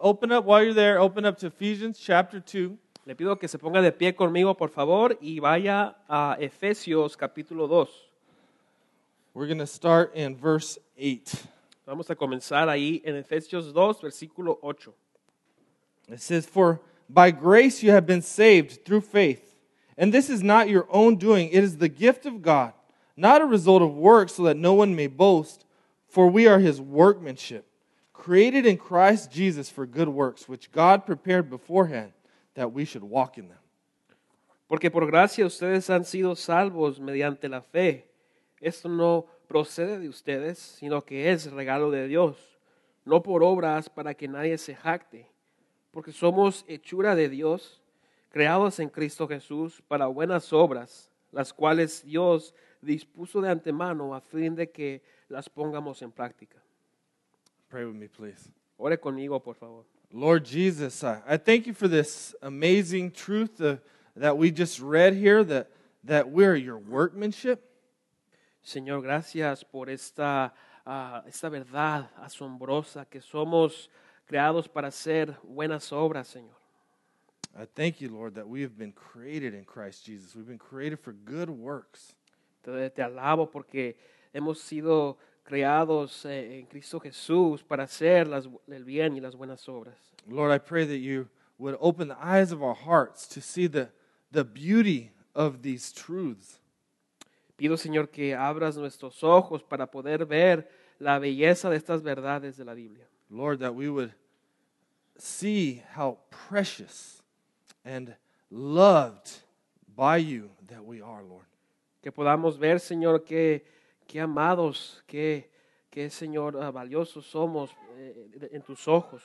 Open up while you're there, open up to Ephesians chapter 2. Le pido que se ponga de pie conmigo, por favor, y vaya a Efesios capítulo 2. We're going to start in verse 8. Vamos a comenzar ahí en Efesios 2, versículo 8. It says, For by grace you have been saved through faith. And this is not your own doing, it is the gift of God, not a result of works, so that no one may boast. For we are his workmanship, created in Christ Jesus for good works, which God prepared beforehand that we should walk in them. Porque por gracia ustedes han sido salvos mediante la fe. Esto no procede de ustedes, sino que es regalo de Dios, no por obras para que nadie se jacte, porque somos hechura de Dios, creados en Cristo Jesús para buenas obras, las cuales Dios dispuso de antemano a fin de que las pongamos en práctica. Pray with me, please. Ore conmigo, por favor. Lord Jesus, I, I thank you for this amazing truth uh, that we just read here that, that we're your workmanship. Señor, gracias por esta, ah, esta verdad asombrosa que somos creados para hacer buenas obras, Señor. I thank you, Lord, that we have been created in Christ Jesus. We've been created for good works. Te, te alabo porque hemos sido creados eh, en Cristo Jesús para hacer las- el bien y las buenas obras. Lord, I pray that you would open the eyes of our hearts to see the, the beauty of these truths. Pido, Señor, que abras nuestros ojos para poder ver la belleza de estas verdades de la Biblia. Lord, that we would see how precious and loved by you that we are, Lord. Que podamos ver, Señor, qué, qué amados, qué, qué Señor, ah, valiosos somos eh, en tus ojos.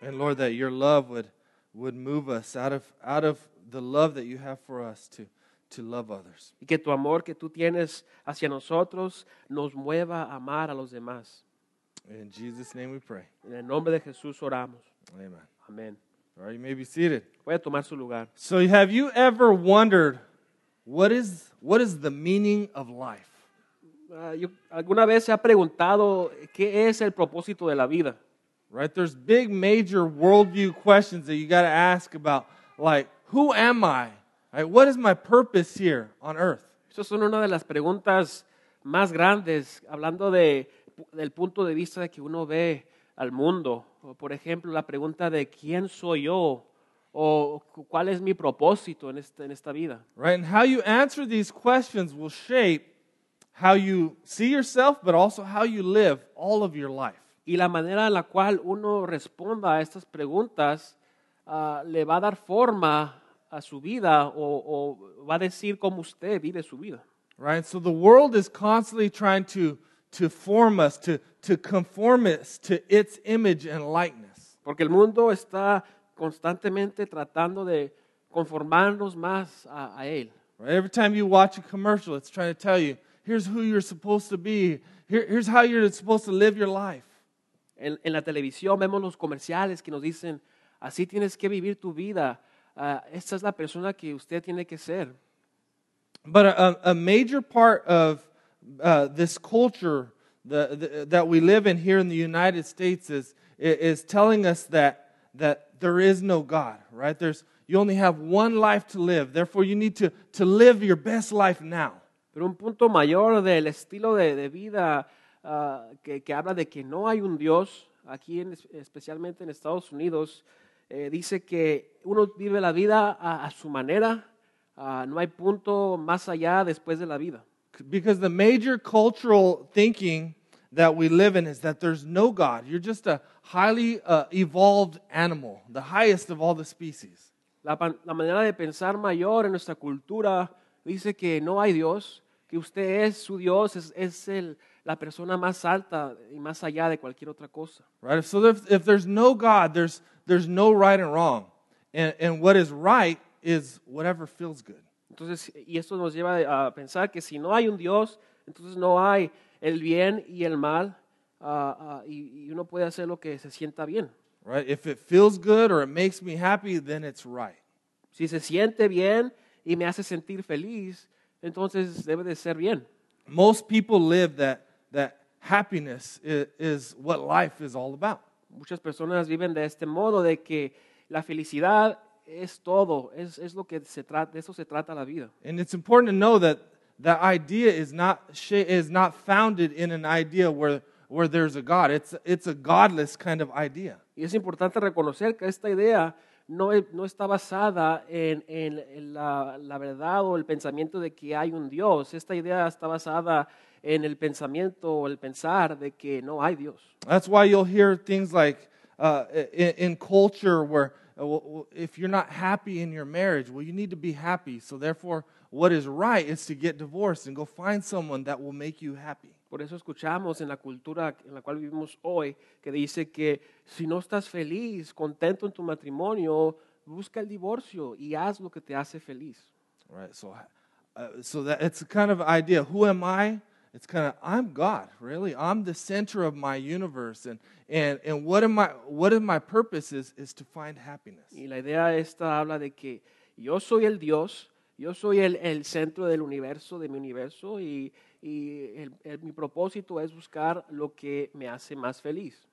And Lord, that your love would, would move us out of, out of the love that you have for us to, to love others. Y que tu amor que tú tienes hacia nosotros nos mueva a amar a los demás. In Jesus' name we pray. En el nombre de Jesús oramos. Amen. Amén. All right, you may be seated. Puede tomar su lugar. So, have you ever wondered what is, what is the meaning of life? Yo- ¿Alguna vez se ha preguntado qué es el propósito de la vida? Right? There's big, major worldview questions that you got to ask about, like, who am I? Right? What is my purpose here on earth? Esas son una de las preguntas más grandes, hablando de, del punto de vista de que uno ve al mundo. Por ejemplo, la pregunta de quién soy yo o cu- cuál es mi propósito en esta, en esta vida. Right? And how you answer these questions will shape how you see yourself, but also how you live all of your life. Y la manera en la cual uno responda a estas preguntas ah, le va a dar forma a su vida o, o va a decir cómo usted vive su vida. Right? So the world is constantly trying to, to form us, to, to conform us to its image and likeness. Porque el mundo está constantemente tratando de conformarnos más a, a él. Right? Every time you watch a commercial, it's trying to tell you, here's who you're supposed to be. Here, here's how you're supposed to live your life. En, en la televisión vemos los comerciales que nos dicen, así tienes que vivir tu vida, ah, esta es la persona que usted tiene que ser. But a, a major part of uh, this culture the, the, that we live in here in the United States is, is telling us that, that there is no God, right? There's, you only have one life to live. Therefore, you need to, to live your best life now. Pero un punto mayor del estilo de, de vida ah, que, que habla de que no hay un Dios, aquí en- especialmente en Estados Unidos, eh, dice que uno vive la vida a, a su manera, ah, no hay punto más allá después de la vida. Because the major cultural thinking that we live in is that there's no God. You're just a highly uh, evolved animal, the highest of all the species. La manera de pensar mayor en nuestra cultura dice que no hay Dios, que usted es su Dios, es, es el- la persona más alta y más allá de cualquier otra cosa. Right? So if, if there's no God, there's, there's no right and wrong. And, and what is right is whatever feels good. Entonces, y esto nos lleva a pensar que si no hay un Dios, entonces no hay el bien y el mal, ah, ah, y, y uno puede hacer lo que se sienta bien. Right? If it feels good or it makes me happy, then it's right. Si se siente bien y me hace sentir feliz, entonces debe de ser bien. Most people live that, that happiness is, is what life is all about. Muchas personas viven de este modo, de que la felicidad es todo, es, es lo que se trata, de eso se trata la vida. And it's important to know that that idea is not, is not founded in an idea where, where there's a God. It's, it's a godless kind of idea. Y es importante reconocer que esta idea no, no está basada en, en- en la, la verdad o el pensamiento de que hay un Dios. Esta idea está basada en el pensamiento o el pensar de que no hay Dios. That's why you'll hear things like uh, in, in culture where uh, if you're not happy in your marriage, well, you need to be happy. So therefore, what is right is to get divorced and go find someone that will make you happy. Por eso escuchamos en la cultura en la cual vivimos hoy que dice que si no estás feliz, contento en tu matrimonio, busca el divorcio y haz lo que te hace feliz. Right. So, uh, so that it's a kind of idea. Who am I? It's kind of I'm God. Really, I'm the center of my universe, and and and what am I? What is my purpose is is to find happiness. Y la idea esta habla de que yo soy el Dios, yo soy el, el centro del universo, de mi universo, y, y el- el- mi propósito es buscar lo que me hace más feliz.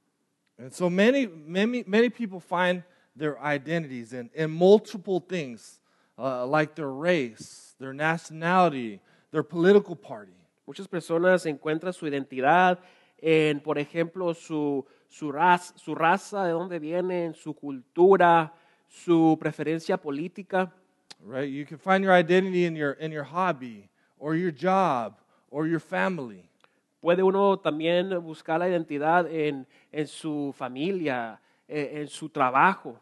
And so many many many people find their identities in in multiple things, uh, like their race, their nationality, their political party. Muchas personas encuentran su identidad en, por ejemplo, su, su, raza, su raza, de dónde vienen, su cultura, su preferencia política. Right. You can find your identity in your in your hobby, or your job, or your family. Puede uno también buscar la identidad en, en su familia, en, en su trabajo.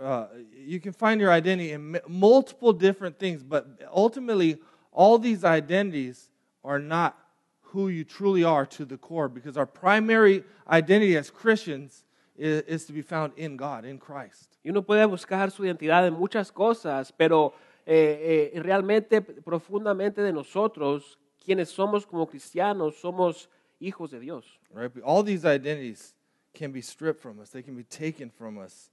uh, you can find your identity in multiple different things, but ultimately, all these identities are not who you truly are to the core because our primary identity as Christians is, to be found in God, in Christ. Y uno puede buscar su identidad en muchas cosas, pero eh, eh, realmente, profundamente de nosotros, quienes somos como cristianos, somos hijos de Dios. Right? All these identities can be stripped from us, they can be taken from us.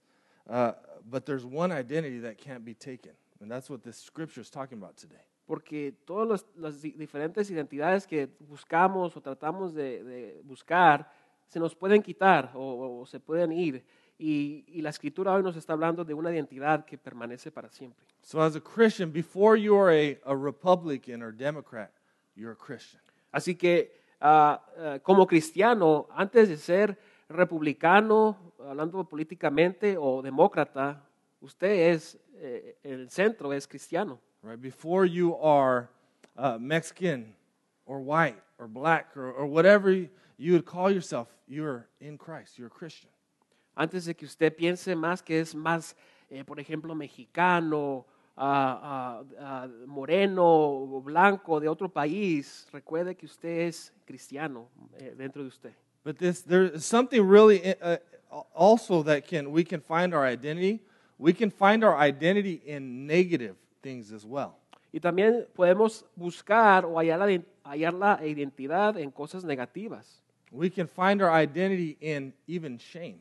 Uh, but there's one identity that can't be taken, and that's what this scripture is talking about today. Porque todas las, las di- diferentes identidades que buscamos o tratamos de, de buscar se nos pueden quitar o, o se pueden ir. Y, y la escritura hoy nos está hablando de una identidad que permanece para siempre. So, as a Christian, before you are a, a Republican or Democrat, you're a Christian. Así que ah, ah, como cristiano, antes de ser republicano, hablando políticamente, o demócrata, usted es, eh, el centro es cristiano. right? Before you are uh, Mexican or white or black or, or whatever you would call yourself, you're in Christ. You're a Christian. Antes de que usted piense más que es más, eh, por ejemplo, mexicano, ah, ah, ah, moreno o blanco de otro país, recuerde que usted es cristiano eh, dentro de usted. But this, there's something really uh, also that can we can find our identity. We can find our identity in negative things as well. Y también podemos buscar o hallar la, hallar la identidad en cosas negativas. We can find our identity in even shame.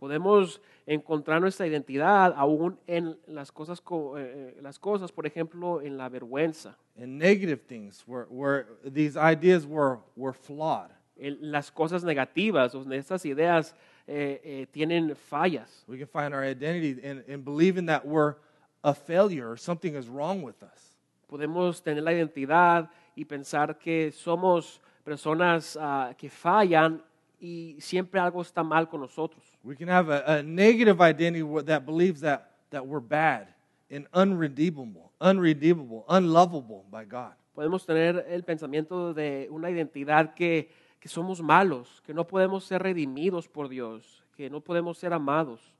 Podemos encontrar nuestra identidad aún en las cosas, co- eh, eh, las cosas, por ejemplo, en la vergüenza, in negative things where, where these ideas were, were flawed. en las cosas negativas, donde estas ideas eh, eh, tienen fallas. We can find our identity in, in believing that we're a failure or something is wrong with us. Podemos tener la identidad y pensar que somos personas ah, que fallan y siempre algo está mal con nosotros. We can have a, a negative identity that believes that, that we're bad and unredeemable, unredeemable, unlovable by God. Podemos tener el pensamiento de una identidad que, que somos malos, que no podemos ser redimidos por Dios, que no podemos ser amados.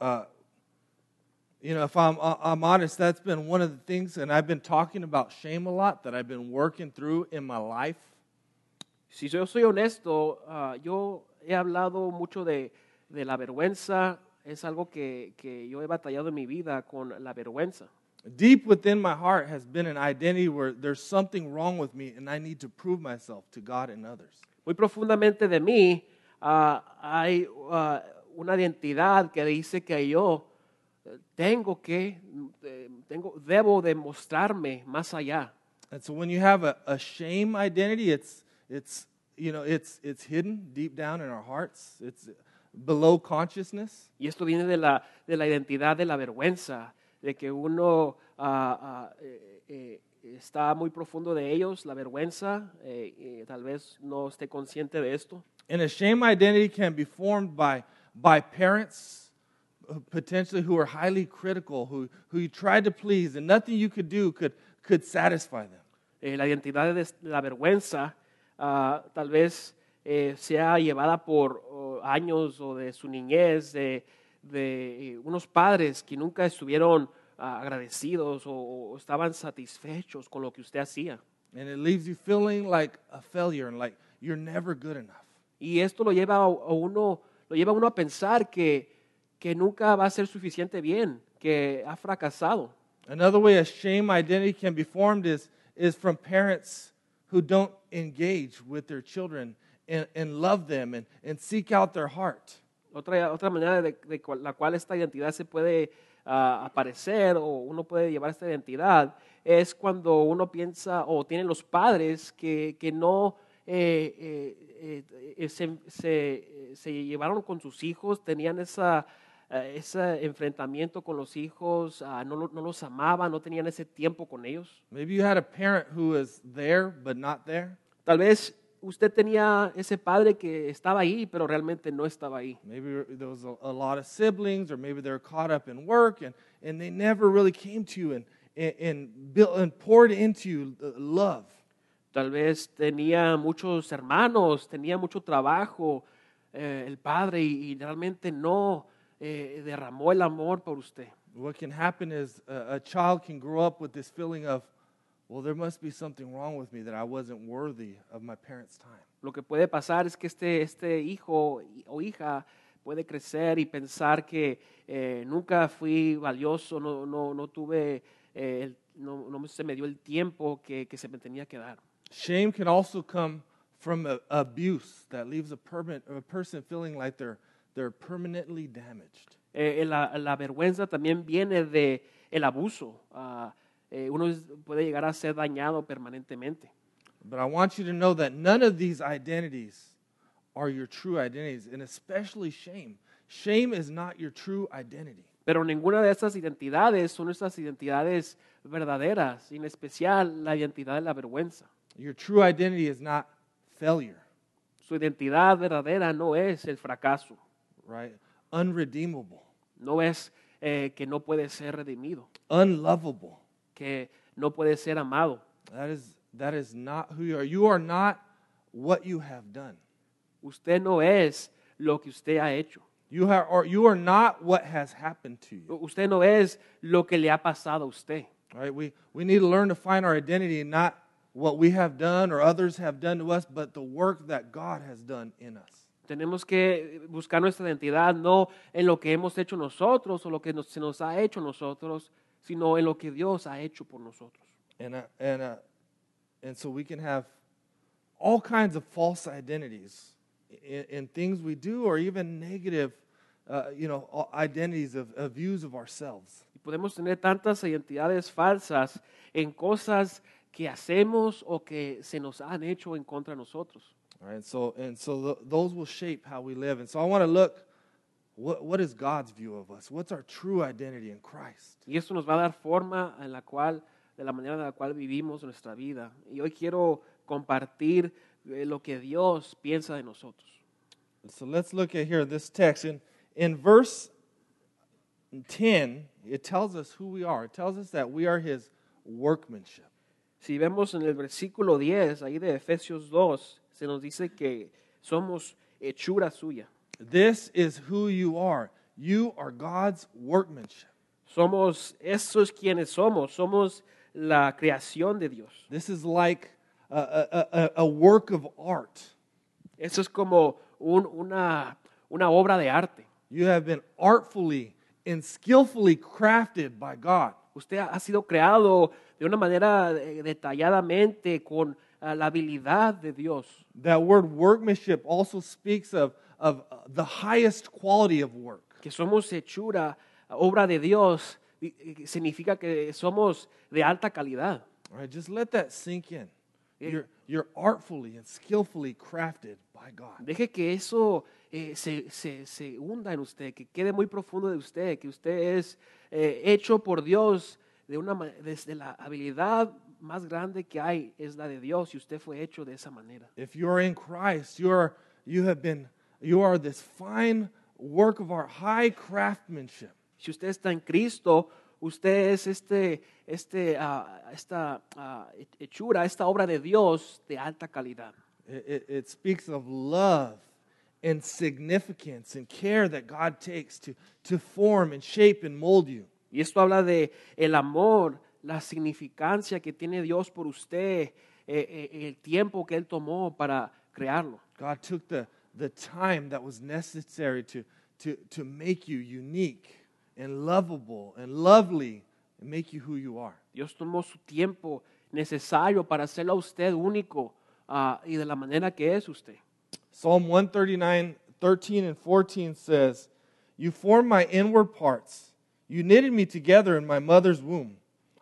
Uh, you know, if I'm, uh, I'm honest, that's been one of the things, and I've been talking about shame a lot that I've been working through in my life. Si yo soy honesto, ah, yo he hablado mucho de, de la vergüenza, es algo que, que yo he batallado en mi vida con la vergüenza. Deep within my heart has been an identity where there's something wrong with me and I need to prove myself to God and others. Muy profundamente de mí ah, hay ah, una identidad que dice que yo tengo que, eh, tengo, debo demostrarme más allá. And so when you have a, a shame identity, it's, it's you know, it's, it's hidden deep down in our hearts. It's below consciousness. Y esto viene de la, de la identidad de la vergüenza, de que uno ah, ah, eh, eh, está muy profundo de ellos, la vergüenza, eh, tal vez no esté consciente de esto. And a shame identity can be formed by, by parents, uh, potentially who are highly critical, who, who you tried to please, and nothing you could do could, could satisfy them. Eh, la identidad de la vergüenza ah, tal vez eh, sea llevada por oh, años o de su niñez, de, de eh, unos padres que nunca estuvieron ah, agradecidos o, o estaban satisfechos con lo que usted hacía. And it leaves you feeling like a failure and like you're never good enough. Y esto lo lleva a a uno, lo lleva a uno a pensar que, que nunca va a ser suficiente bien, que ha fracasado. Another way a shame identity can be formed is, is from parents who don't engage with their children and, and love them and, and seek out their heart. Otra, otra manera de, de cual- la cual esta identidad se puede ah, aparecer o uno puede llevar esta identidad es cuando uno piensa o tienen los padres que, que no eh, eh, eh, se, se- se llevaron con sus hijos, tenían esa, ese enfrentamiento con los hijos, ah, no, no los amaban, no tenían ese tiempo con ellos. Maybe you had a parent who was there but not there. Tal vez usted tenía ese padre que estaba ahí, pero realmente no estaba ahí. Maybe there was a, a lot of siblings, or maybe they were caught up in work and, and they never really came to you and, and, and, built, and poured into you love. Tal vez tenía muchos hermanos, tenía mucho trabajo eh, el padre y, y realmente no eh, derramó el amor por usted. What can happen is a, a child can grow up with this feeling of, well, there must be something wrong with me that I wasn't worthy of my parents' time. Lo que puede pasar es que este, este hijo o hija puede crecer y pensar que eh, nunca fui valioso, no, no, no tuve, eh, el- no, no se me dio el tiempo que, que se me tenía que dar. Shame can also come from a, abuse that leaves a, permanent, a person feeling like they're, they're permanently damaged. Eh, la, la vergüenza también viene de el abuso. Ah, eh, uno puede llegar a ser dañado permanentemente. But I want you to know that none of these identities are your true identities, and especially shame. Shame is not your true identity. Pero ninguna de estas identidades son nuestras identidades verdaderas, y en especial la identidad de la vergüenza. Your true identity is not failure, Su identidad verdadera no es el fracaso, right? Unredeemable, no es eh, que no puede ser redimido, unlovable. que no puede ser amado. That is, that is not who you are. You are not what you have done. Usted no es lo que usted ha hecho. You are, or you are not what has happened to you. Usted no es lo que le ha pasado a usted. All right? We, we need to learn to find our identity in not what we have done or others have done to us, but the work that God has done in us. Tenemos que buscar nuestra identidad no en lo que hemos hecho nosotros o lo que nos- se nos ha hecho nosotros, sino en lo que Dios ha hecho por nosotros. And, uh, and, uh, and so we can have all kinds of false identities in, in things we do or even negative, uh, you know, identities of, of views of ourselves. Y podemos tener tantas identidades falsas en cosas que hacemos o que se nos han hecho en contra de nosotros. All right, so and so th- those will shape how we live. And so I want to look what what is God's view of us? What's our true identity in Christ? Y eso nos va a dar forma en la cual, de la manera en la cual vivimos nuestra vida. Y hoy quiero compartir eh, lo que Dios piensa de nosotros. So let's look at here this text in in verse 10, it tells us who we are. It tells us that we are his workmanship. Si vemos en el versículo 10, ahí de Efesios 2, se nos dice que somos hechura suya. This is who you are. You are God's workmanship. Somos, esos quienes somos, somos la creación de Dios. This is like a, a, a, work of art. Eso es como un- una, una obra de arte. You have been artfully and skillfully crafted by God. Usted ha ha sido creado de una manera eh, detalladamente con la habilidad de Dios. That word workmanship also speaks of, of uh, the highest quality of work. Que somos hechura, obra de Dios, significa que somos de alta calidad. All right, just let that sink in. You're, you're artfully and skillfully crafted by God. Deje que eso eh, se, se, se hunda en usted, que quede muy profundo de usted, que usted es eh, hecho por Dios de una desde la habilidad más grande que hay es la de Dios y usted fue hecho de esa manera. If you're in Christ, you're you have been you are this fine work of art, high craftsmanship. Si usted está en Cristo, usted es este, este, ah, esta ah, hechura, esta obra de Dios de alta calidad. It, it, it speaks of love and significance and care that God takes to, to form and shape and mold you. Y esto habla de el amor, la significancia que tiene Dios por usted, eh, eh, el tiempo que Él tomó para crearlo. God took the, the time that was necessary to, to, to make you unique and lovable and lovely and make you who you are. Dios tomó su tiempo necesario para hacerlo a usted único ah, y de la manera que es usted. Psalm 139, 13 and 14 says, You formed my inward parts. You knitted me together in my mother's womb.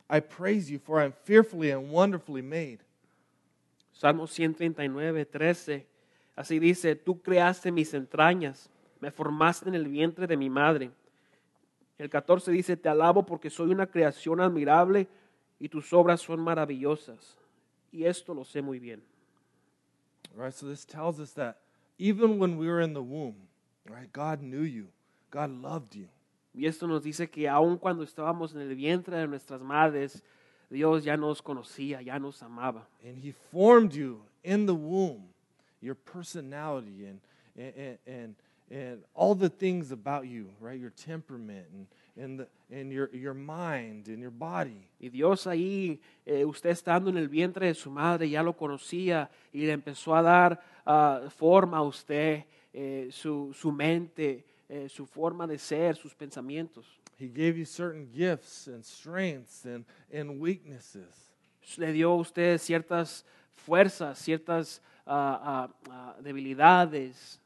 I praise you, for I am fearfully and wonderfully made. Salmo 139, 13. Así dice, tú creaste mis entrañas, me formaste en el vientre de mi madre. El 14 dice, te alabo porque soy una creación admirable y tus obras son maravillosas. Y esto lo sé muy bien. Right? So this tells us that even when we were in the womb, right, God knew you. God loved you. Y esto nos dice que aun cuando estábamos en el vientre de nuestras madres, Dios ya nos conocía, ya nos amaba. And he formed you in the womb, your personality and and and, and all the things about you, right? Your temperament and and, the, and your, your mind and your body. Y Dios ahí, eh, usted estando en el vientre de su madre, ya lo conocía y le empezó a dar ah, forma a usted, eh, su, su mente, eh, su forma de ser, sus pensamientos. He gave you certain gifts and strengths and, and weaknesses. Le dio a usted ciertas fuerzas, ciertas ah, ah, ah, debilidades.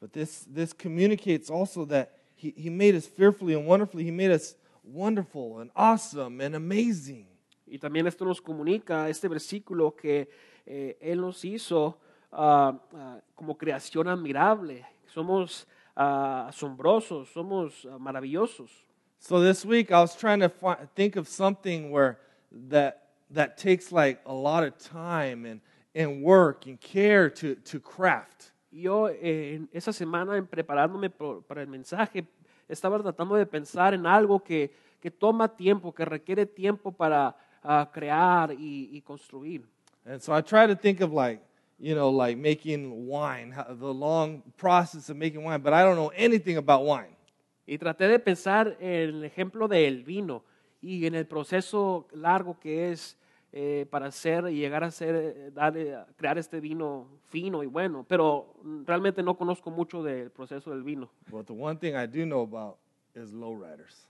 But this, this communicates also that he, he made us fearfully and wonderfully. He made us wonderful and awesome and amazing. Y también esto nos comunica, este versículo, que eh, Él nos hizo como creación admirable. Somos ah, asombrosos, somos ah, maravillosos. So this week I was trying to fi- think of something where that, that takes like a lot of time and, and work and care to, to craft. Yo eh, en esa semana, en preparándome por- para el mensaje, estaba tratando de pensar en algo que, que toma tiempo, que requiere tiempo para ah, crear y, y construir. And so I try to think of like, you know, like making wine, the long process of making wine, but I don't know anything about wine. Y traté de pensar en el ejemplo del vino y en el proceso largo que es eh, para hacer y llegar a ser, eh, a crear este vino fino y bueno, pero realmente no conozco mucho del proceso del vino. But the one thing I do know about is lowriders.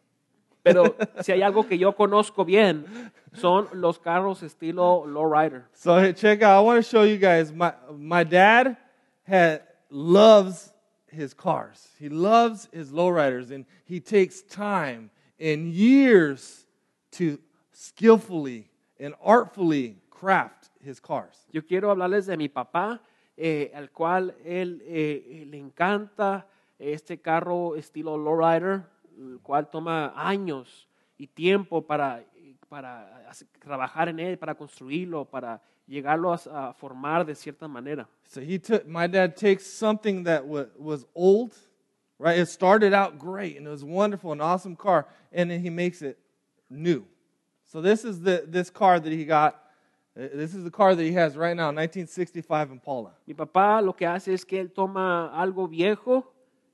Pero si hay algo que yo conozco bien, son los carros estilo lowrider. So hey, check out. I want to show you guys. My my dad had loves his cars. He loves his lowriders, and he takes time and years to skillfully and artfully craft his cars. Yo quiero hablarles de mi papá, eh, al cual él eh, le encanta este carro estilo lowrider, el cual toma años y tiempo para, para trabajar en él, para construirlo, para llegarlo a, a formar de cierta manera. So he took. My dad takes something that wa- was old, right? It started out great and it was wonderful, an awesome car, and then he makes it new. So this is the this car that he got. uh, This is the car that he has right now, 1965 Impala. Mi papá lo que hace es que él toma algo viejo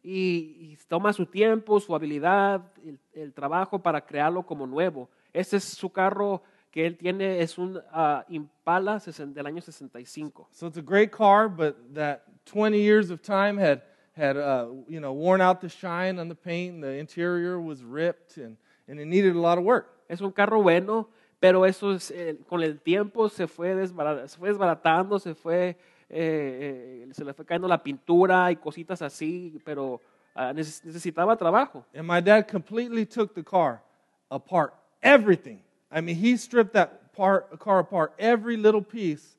y, y toma su tiempo, su habilidad, el, el trabajo para crearlo como nuevo. Este es su carro que él tiene, es un ah, Impala del año 65. So it's a great car, but that 20 years of time had had uh, you know worn out the shine on the paint. And the interior was ripped, and and it needed a lot of work. Es un carro bueno, pero eso es, eh, con el tiempo se fue, se fue desbaratando, se fue, eh, eh, se le fue cayendo la pintura y cositas así, pero ah, necesitaba trabajo. And my dad completely took the car apart, everything. I mean, he stripped that part car apart, every little piece,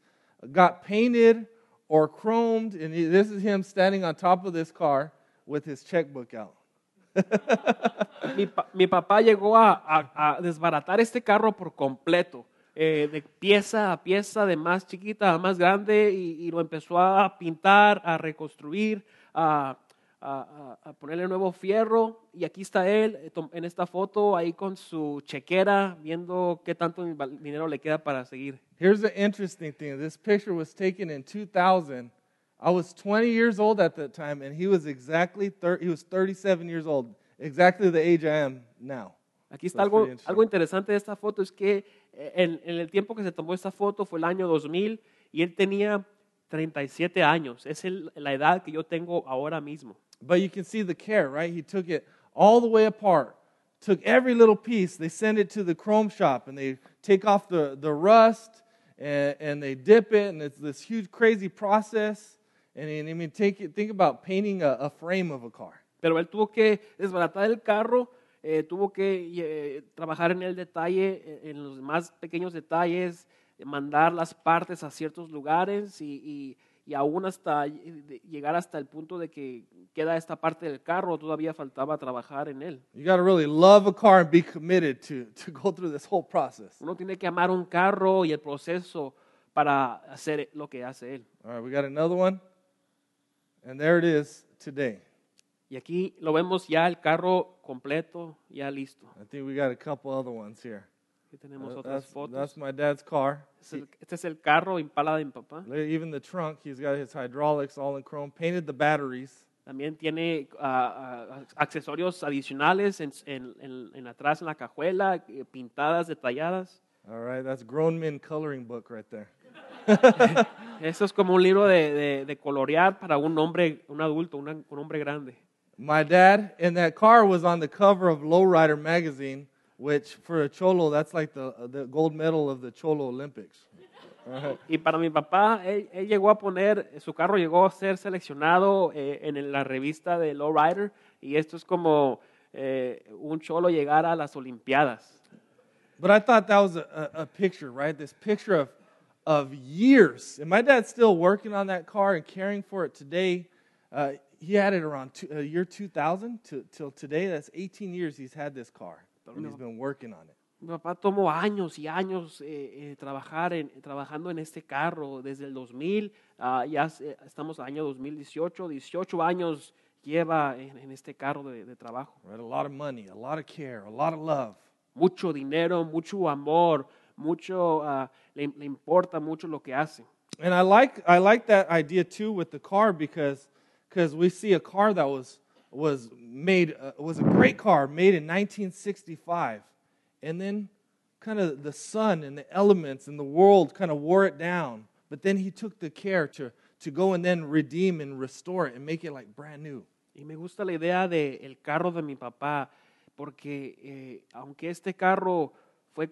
got painted or chromed. And he- this is him standing on top of this car with his checkbook out. Mi, pa- mi papá llegó a, a- a desbaratar este carro por completo, eh, de pieza a pieza, de más chiquita a más grande, y, y lo empezó a pintar, a reconstruir, a, a- a- ponerle nuevo fierro. Y aquí está él eh, en esta foto, ahí con su chequera, viendo qué tanto dinero le queda para seguir. Here's the interesting thing this picture was taken in 2000. I was 20 years old at that time, and he was exactly thir- he was 37 years old, exactly the age I am now. Aquí está That's algo, algo interesante de esta foto, es que en, en el tiempo que se tomó esta foto fue el año 2000 y él tenía 37 años. Es el- la edad que yo tengo ahora mismo. But you can see the care, right? He took it all the way apart, took every little piece. They send it to the chrome shop, and they take off the, the rust, and, and they dip it, and it's this huge, crazy process. And, and I mean, take it, think about painting a, a frame of a car. Pero él tuvo que desbaratar el carro, eh, tuvo que eh, trabajar en el detalle, eh, en los más pequeños detalles, eh, mandar las partes a ciertos lugares y, y- y aún hasta de- llegar hasta el punto de que queda esta parte del carro, todavía faltaba trabajar en él. You really love a car and be committed to, to go through this whole process. Uno tiene que amar un carro y el proceso para hacer lo que hace él. All right, we got another one. And there it is today. Y aquí lo vemos ya el carro completo, ya listo. I think we got a couple other ones here. Aquí tenemos Uh, otras that's, fotos. that's my dad's car. Este es el- este es el carro Impala de mi papá. Even the trunk, he's got his hydraulics all in chrome, painted the batteries. También tiene ah, ah, accesorios adicionales en, en- en- en atrás en la cajuela, eh, pintadas, detalladas. All right, that's grown men coloring book right there. Eso es como un libro de, de- de colorear para un hombre, un adulto, una- un hombre grande. My dad in that car was on the cover of Lowrider magazine, which for a cholo, that's like the, the gold medal of the Cholo Olympics. Y para mi papá, él, él llegó a poner, su carro llegó a ser seleccionado eh, en la revista de Lowrider y esto es como eh, un cholo llegar a las Olimpiadas. But I thought that was a, a, a picture, right? This picture of, of years. And my dad's still working on that car and caring for it today. Uh, he had it around two, uh, year 2000 to, till today. That's 18 years he's had this car. And he's been working on it. Mi papá tomó años y años eh, eh, trabajar en, trabajando en este carro desde el 2000, ah, ya se- estamos el año 2018, 18 años lleva en, en este carro de, de trabajo. Right? A lot of money, a lot of care, a lot of love. Mucho dinero, mucho amor, mucho, ah, le, le importa mucho lo que hace. And I like, I like that idea too with the car because because we see a car that was, was made, uh, was a great car made in 1965. And then kind of the sun and the elements and the world kind of wore it down. But then he took the care to, to go and then redeem and restore it and make it like brand new. Y me gusta la idea del el carro de mi papá, porque eh, aunque este carro fue,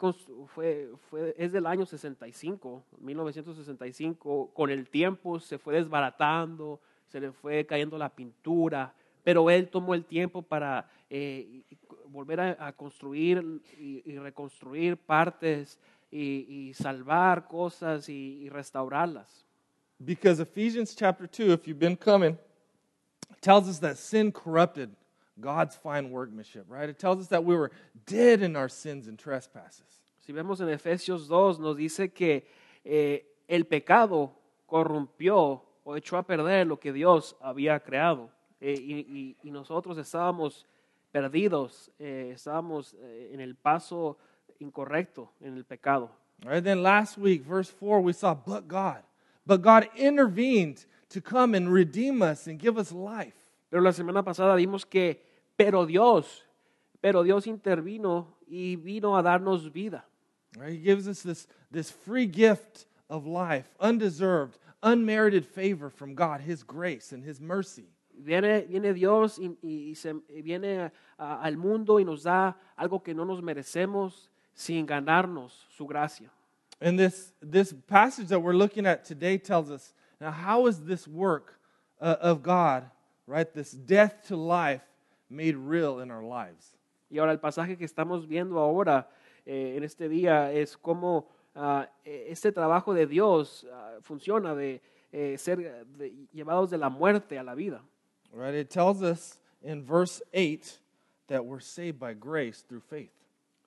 fue, fue- es del año 65, 1965, con el tiempo se fue desbaratando, se le fue cayendo la pintura, pero él tomó el tiempo para eh, volver a, a construir y, y reconstruir partes y, y salvar cosas y- y restaurarlas. Because Ephesians chapter 2, if you've been coming, tells us that sin corrupted God's fine workmanship, right? It tells us that we were dead in our sins and trespasses. Si vemos en Efesios 2, nos dice que eh, el pecado corrompió o echó a perder lo que Dios había creado. Eh, y, y- y nosotros estábamos perdidos, eh, estábamos eh, en el paso incorrecto, en el pecado. All right, then last week, verse 4, we saw, but God. But God intervened to come and redeem us and give us life. Pero la semana pasada vimos que, pero Dios, pero Dios intervino y vino a darnos vida. Right, he gives us this, this free gift of life, undeserved, unmerited favor from God, His grace and His mercy. Viene, viene Dios y, y se, viene a- al mundo y nos da algo que no nos merecemos sin ganarnos su gracia. And this, this passage that we're looking at today tells us now, how is this work uh, of God, right, this death to life, made real in our lives? Y ahora el pasaje que estamos viendo ahora eh, en este día es cómo eh, este trabajo de Dios ah, funciona de eh, ser de- llevados de la muerte a la vida. Right? It tells us in verse 8 that we're saved by grace through faith.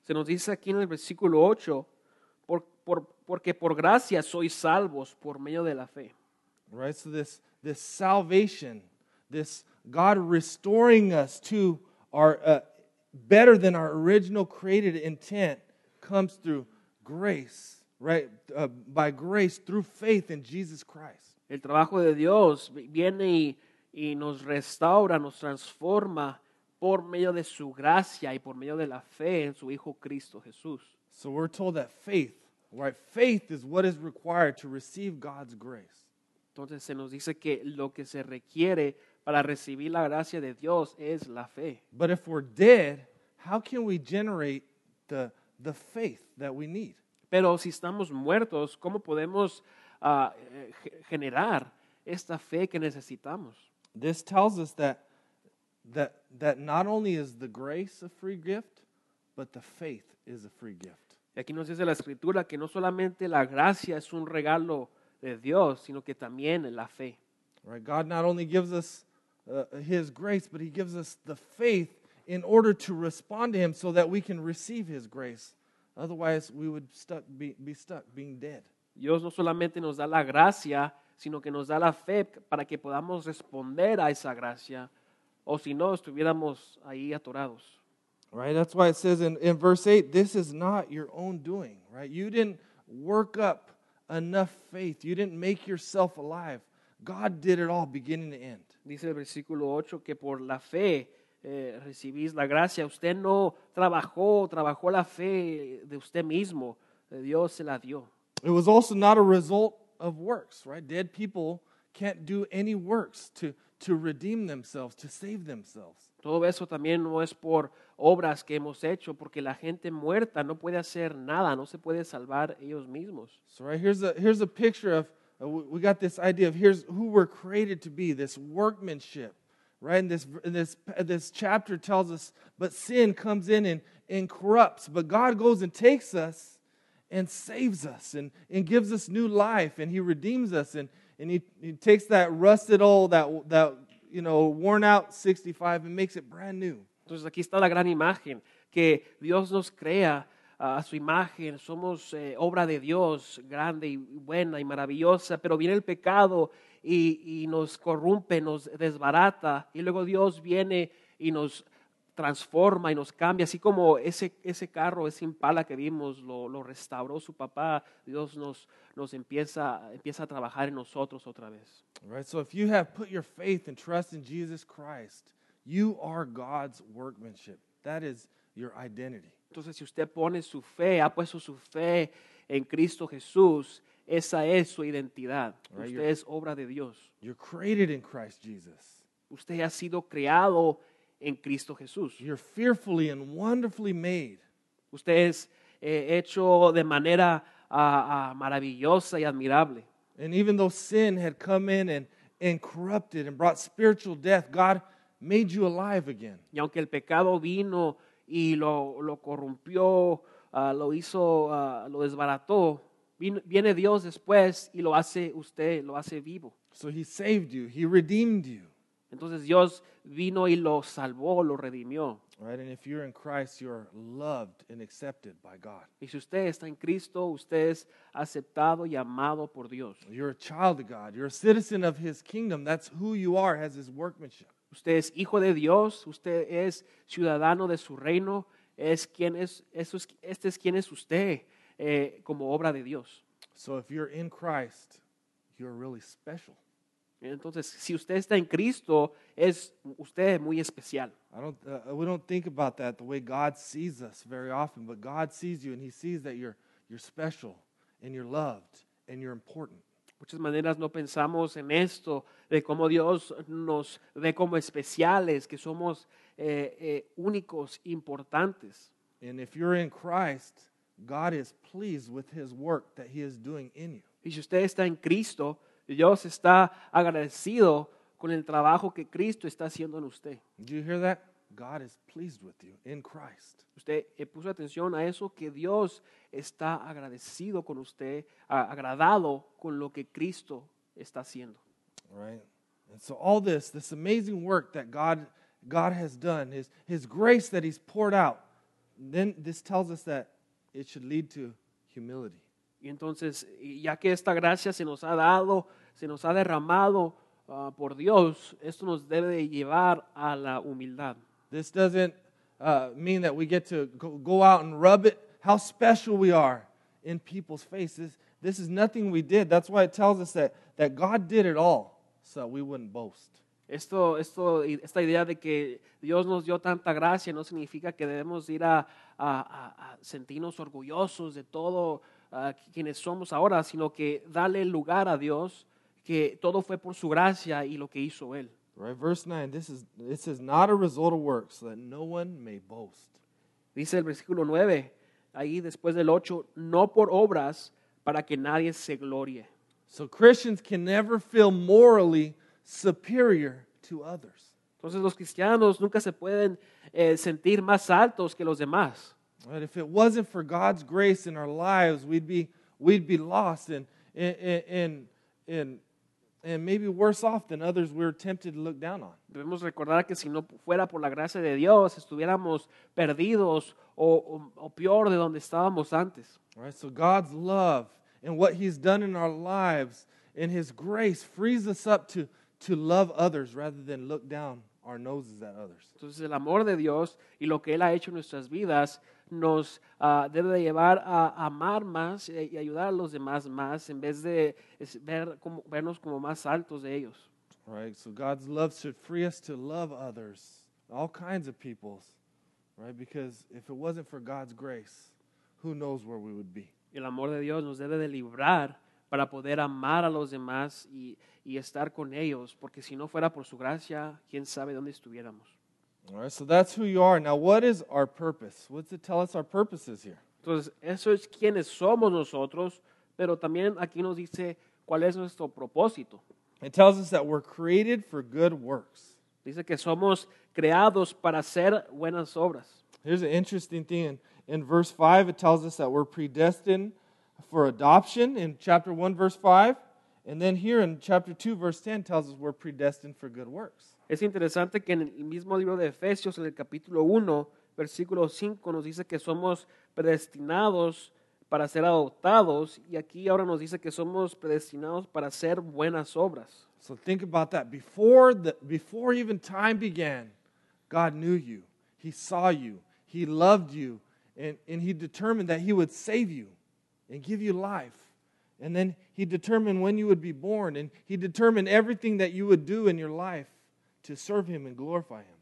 Se nos dice aquí en el versículo 8, por, por- porque por gracia sois salvos por medio de la fe. Right? So this this salvation, this God restoring us to our uh, better than our original created intent comes through grace, right? Uh, by grace through faith in Jesus Christ. El trabajo de Dios viene y, y nos restaura, nos transforma por medio de su gracia y por medio de la fe en su Hijo Cristo Jesús. So we're told that faith, right? Faith is what is required to receive God's grace. Entonces se nos dice que lo que se requiere para recibir la gracia de Dios es la fe. But if we're dead, how can we generate the, the faith that we need? Pero si estamos muertos, ¿cómo podemos ah, eh, ge- generar esta fe que necesitamos? This tells us that, that, that not only is the grace a free gift, but the faith is a free gift. Y aquí nos dice la escritura que no solamente la gracia es un regalo de Dios, sino que también la fe. Right? God not only gives us uh, His grace, but He gives us the faith in order to respond to Him so that we can receive His grace. Otherwise, we would stuck, be, be stuck being dead. Dios no solamente nos da la gracia, sino que nos da la fe para que podamos responder a esa gracia, o si no, estuviéramos ahí atorados. Right? That's why it says in, in verse 8, this is not your own doing, right? You didn't work up enough faith. You didn't make yourself alive. God did it all beginning to end. Dice el versículo 8 que por la fe eh, recibís la gracia. Usted no trabajó, trabajó la fe de usted mismo, Dios se la dio. It was also not a result of works, right? Dead people can't do any works to, to redeem themselves, to save themselves. Todo eso también no es por obras que hemos hecho, porque la gente muerta no puede hacer nada, no se puede salvar ellos mismos. So, right here's a here's a picture of uh, we got this idea of here's who we're created to be, this workmanship, right? And this this this chapter tells us, but sin comes in and, and corrupts, but God goes and takes us and saves us and, and gives us new life, and He redeems us, and and He, he takes that rusted old that that you know worn out 65 and makes it brand new. Entonces aquí está la gran imagen, que Dios nos crea ah, a su imagen, somos eh, obra de Dios, grande y buena y maravillosa, pero viene el pecado y, y nos corrompe, nos desbarata, y luego Dios viene y nos transforma y nos cambia, así como ese, ese carro, ese impala que vimos, lo, lo restauró su papá, Dios nos, nos empieza, empieza a trabajar en nosotros otra vez. Right? So if you have put your faith and trust in Jesus Christ, you are God's workmanship. That is your identity. Entonces, si usted pone su fe, ha puesto su fe en Cristo Jesús, esa es su identidad. Right, Usted you're- es obra de Dios. You're created in Christ Jesus. Usted ha sido creado en Cristo Jesús. You're fearfully and wonderfully made. Usted es eh, hecho de manera ah, ah, maravillosa y admirable. And even though sin had come in and, and corrupted and brought spiritual death, God made you alive again. Y aunque el pecado vino y lo, lo corrompió, ah, lo hizo, lo desbarató, viene Dios después y lo hace usted, lo hace vivo. So he saved you, he redeemed you. Entonces Dios vino y lo salvó, lo redimió. Right? And if you're in Christ, you're loved and accepted by God. Y si usted está en Cristo, usted es aceptado y amado por Dios. You're a child of God. You're a citizen of his kingdom. That's who you are as his workmanship. Usted es hijo de Dios, usted es ciudadano de su reino, es quien es, eso es- este es quien es usted eh, como obra de Dios. So if you're in Christ, you're really special. Entonces, si usted está en Cristo, es usted muy especial. I don't, uh, we don't think about that the way God sees us very often, but God sees you and He sees that you're, you're special and you're loved and you're important. Muchas maneras no pensamos en esto, de cómo Dios nos ve como especiales, que somos eh, eh, únicos, importantes. And if you're in Christ, God is pleased with His work that He is doing in you. Y si usted está en Cristo, Dios está agradecido con el trabajo que Cristo está haciendo en usted. Do you hear that? God is pleased with you in Christ. Usted eh, puso atención a eso que Dios está agradecido con usted, agradado con lo que Cristo está haciendo. Right? And so all this, this amazing work that God God has done, his his grace that he's poured out, then this tells us that it should lead to humility. Y entonces, ya que esta gracia se nos ha dado, se nos ha derramado ah, por Dios, esto nos debe de llevar a la humildad. This doesn't uh, mean that we get to go, go out and rub it how special we are in people's faces. This is nothing we did. That's why it tells us that, that God did it all so we wouldn't boast. Esto, esto, esta idea de que Dios nos dio tanta gracia no significa que debemos ir a, a- a- sentirnos orgullosos de todo ah, quienes somos ahora, sino que darle lugar a Dios, que todo fue por su gracia y lo que hizo Él. Right? Verse 9, this is this is not a result of works, so that no one may boast. Dice el versículo 9, ahí después del 8, no por obras para que nadie se glorie. So Christians can never feel morally superior to others. Entonces los cristianos nunca se pueden eh, sentir más altos que los demás. Right? If it wasn't for God's grace in our lives, we'd be we'd be lost and and and and, and maybe worse off than others we're tempted to look down on. Debemos recordar que si no fuera por la gracia de Dios, estuviéramos perdidos o, o- o peor de donde estábamos antes. Right? So God's love and what He's done in our lives and His grace frees us up to to love others rather than look down our noses at others. Entonces el amor de Dios y lo que Él ha hecho en nuestras vidas nos ah, debe de llevar a amar más y y ayudar a los demás más en vez de ver como, vernos como más altos de ellos. Right? So God's love should free us to love others, all kinds of peoples, right? Because if it wasn't for God's grace, who knows where we would be? El amor de Dios nos debe de librar para poder amar a los demás y, y estar con ellos, porque si no fuera por su gracia, quién sabe dónde estuviéramos. All right, so that's who you are. Now, what is our purpose? What's it tell us our purpose is here? Entonces, eso es quienes somos nosotros, pero también aquí nos dice cuál es nuestro propósito. It tells us that we're created for good works. Dice que somos creados para hacer buenas obras. Here's an interesting thing. In, in verse 5, it tells us that we're predestined for adoption in chapter 1, verse 5. And then here in chapter 2, verse 10, tells us we're predestined for good works. Es interesante que en el mismo libro de Efesios, en el capítulo 1, versículo 5, nos dice que somos predestinados para ser adoptados y aquí ahora nos dice que somos predestinados para hacer buenas obras. So think about that. Before, the, before even time began, God knew you. He saw you. He loved you. And, and He determined that He would save you and give you life. And then He determined when you would be born. And He determined everything that you would do in your life to serve Him and glorify Him.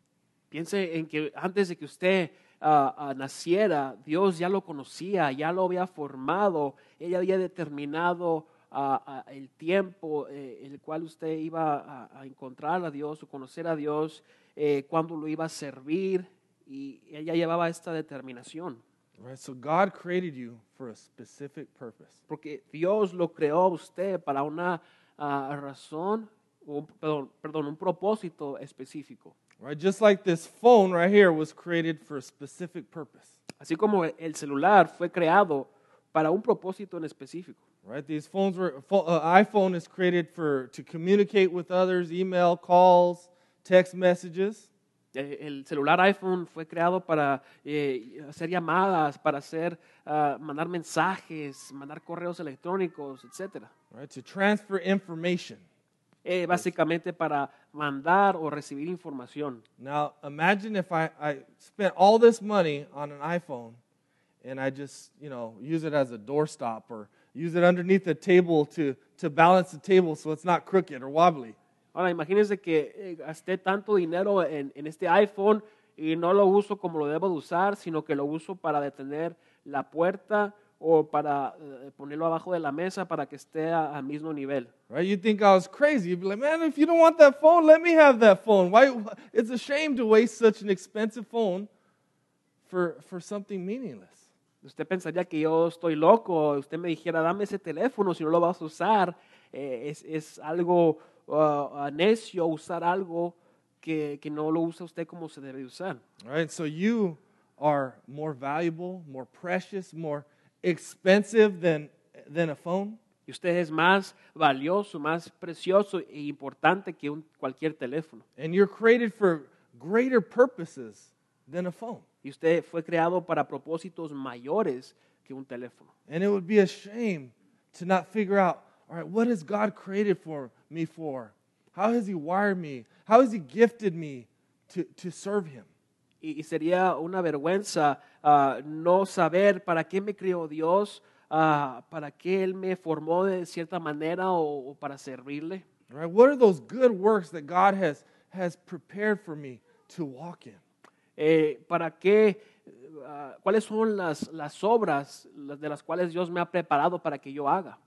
Piense en que antes de que usted ah, naciera, Dios ya lo conocía, ya lo había formado, ella había determinado ah, el tiempo eh, el cual usted iba a, a encontrar a Dios o conocer a Dios, eh, cuándo lo iba a servir, y ella llevaba esta determinación. Right? So God created you for a specific purpose. Porque Dios lo creó a usted para una ah, razón, o, perdón, perdón, un propósito específico. Right? Just like this phone right here was created for a specific purpose. Así como el celular fue creado para un propósito en específico. Right? These phones were uh, iPhone is created for to communicate with others, email, calls, text messages. Eh, El celular iPhone fue creado para eh, hacer llamadas, para hacer, ah, mandar mensajes, mandar correos electrónicos, etc. Right? To transfer information. Eh, básicamente para mandar o recibir información. Now imagine if I, I spent all this money on an iPhone and I just, you know, use it as a doorstop or use it underneath the table to, to balance the table so it's not crooked or wobbly. Ahora, imagínense que eh, gasté tanto dinero en, en este iPhone y no lo uso como lo debo de usar, sino que lo uso para detener la puerta o para eh, ponerlo abajo de la mesa para que esté a- al mismo nivel. Right? You'd think I was crazy. You'd be like, man, if you don't want that phone, let me have that phone. Why? It's a shame to waste such an expensive phone for, for something meaningless. Usted pensaría que yo estoy loco, usted me dijera, dame ese teléfono si no lo vas a usar. Eh, es, es algo ah, necio usar algo que, que no lo usa usted como se debe usar. All right, so you are more valuable, more precious, more expensive than, than a phone. Y usted es más valioso, más precioso e importante que un, cualquier teléfono. And you're created for greater purposes than a phone. Y usted fue creado para propósitos mayores que un teléfono. And it would be a shame to not figure out, all right, what has God created for me for? How has He wired me? How has He gifted me to, to serve Him? Y, y sería una vergüenza ah, no saber para qué me crió Dios, ah, para qué Él me formó de cierta manera o, o para servirle. All right, what are those good works that God has, has prepared for me to walk in? Eh, para qué, ah, cuáles son las, las obras de las cuales Dios me ha preparado para que yo haga.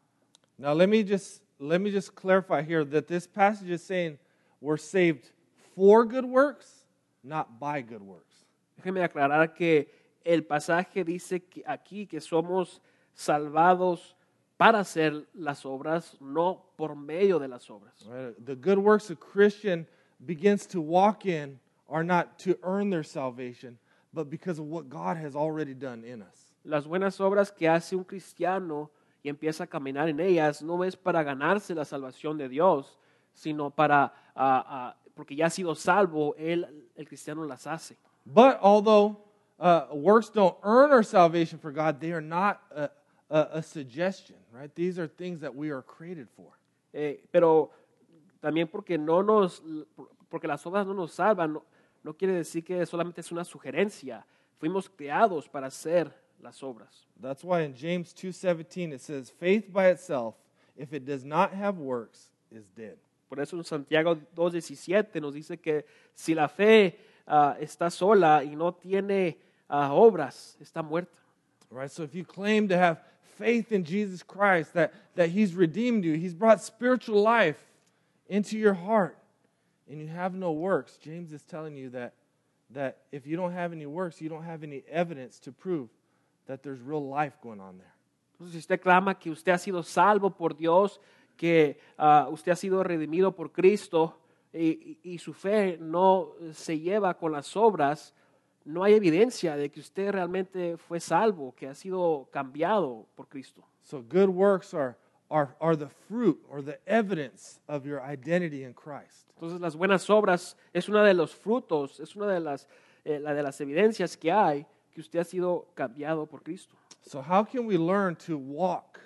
Now let me just let me just clarify here that this passage is saying we're saved for good works, not by good works. Déjeme aclarar que el pasaje dice que aquí que somos salvados para hacer las obras, no por medio de las obras. Right? The good works a Christian begins to walk in are not to earn their salvation, but because of what God has already done in us. Las buenas obras que hace un cristiano y empieza a caminar en ellas no es para ganarse la salvación de Dios, sino para, ah, ah, porque ya ha sido salvo, él, el cristiano las hace. But although uh, works don't earn our salvation for God, they are not a, a, a suggestion, right? These are things that we are created for. Eh, pero también porque no nos, porque las obras no nos salvan, no, no quiere decir que solamente es una sugerencia. Fuimos creados para hacer las obras. That's why in James 2:17 it says faith by itself if it does not have works is dead. Por eso en Santiago 2.17 nos dice que si la fe ah, está sola y no tiene ah, obras, está muerta. Right? So if you claim to have faith in Jesus Christ that that he's redeemed you, he's brought spiritual life into your heart and you have no works, James is telling you that that if you don't have any works, you don't have any evidence to prove that there's real life going on there. Entonces, si usted clama que usted ha sido salvo por Dios, que ah, usted ha sido redimido por Cristo y- y su fe no se lleva con las obras, no hay evidencia de que usted realmente fue salvo, que ha sido cambiado por Cristo. So good works are, are, are the fruit or the evidence of your identity in Christ. Entonces las buenas obras es una de los frutos, es una de las, eh, la de las evidencias que hay que usted ha sido cambiado por Cristo. So how can we learn to walk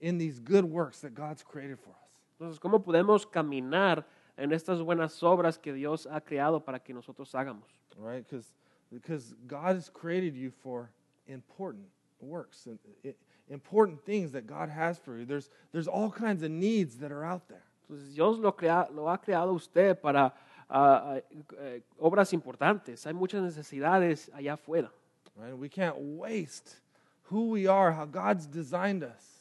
in these good works that God's created for us? Entonces, ¿cómo podemos caminar en estas buenas obras que Dios ha creado para que nosotros hagamos? Right? Because because God has created you for important works and important things that God has for you. There's there's all kinds of needs that are out there. Entonces, Dios lo, crea- lo ha creado usted para ah, ah, eh, obras importantes. Hay muchas necesidades allá afuera. Right? We can't waste who we are, how God's designed us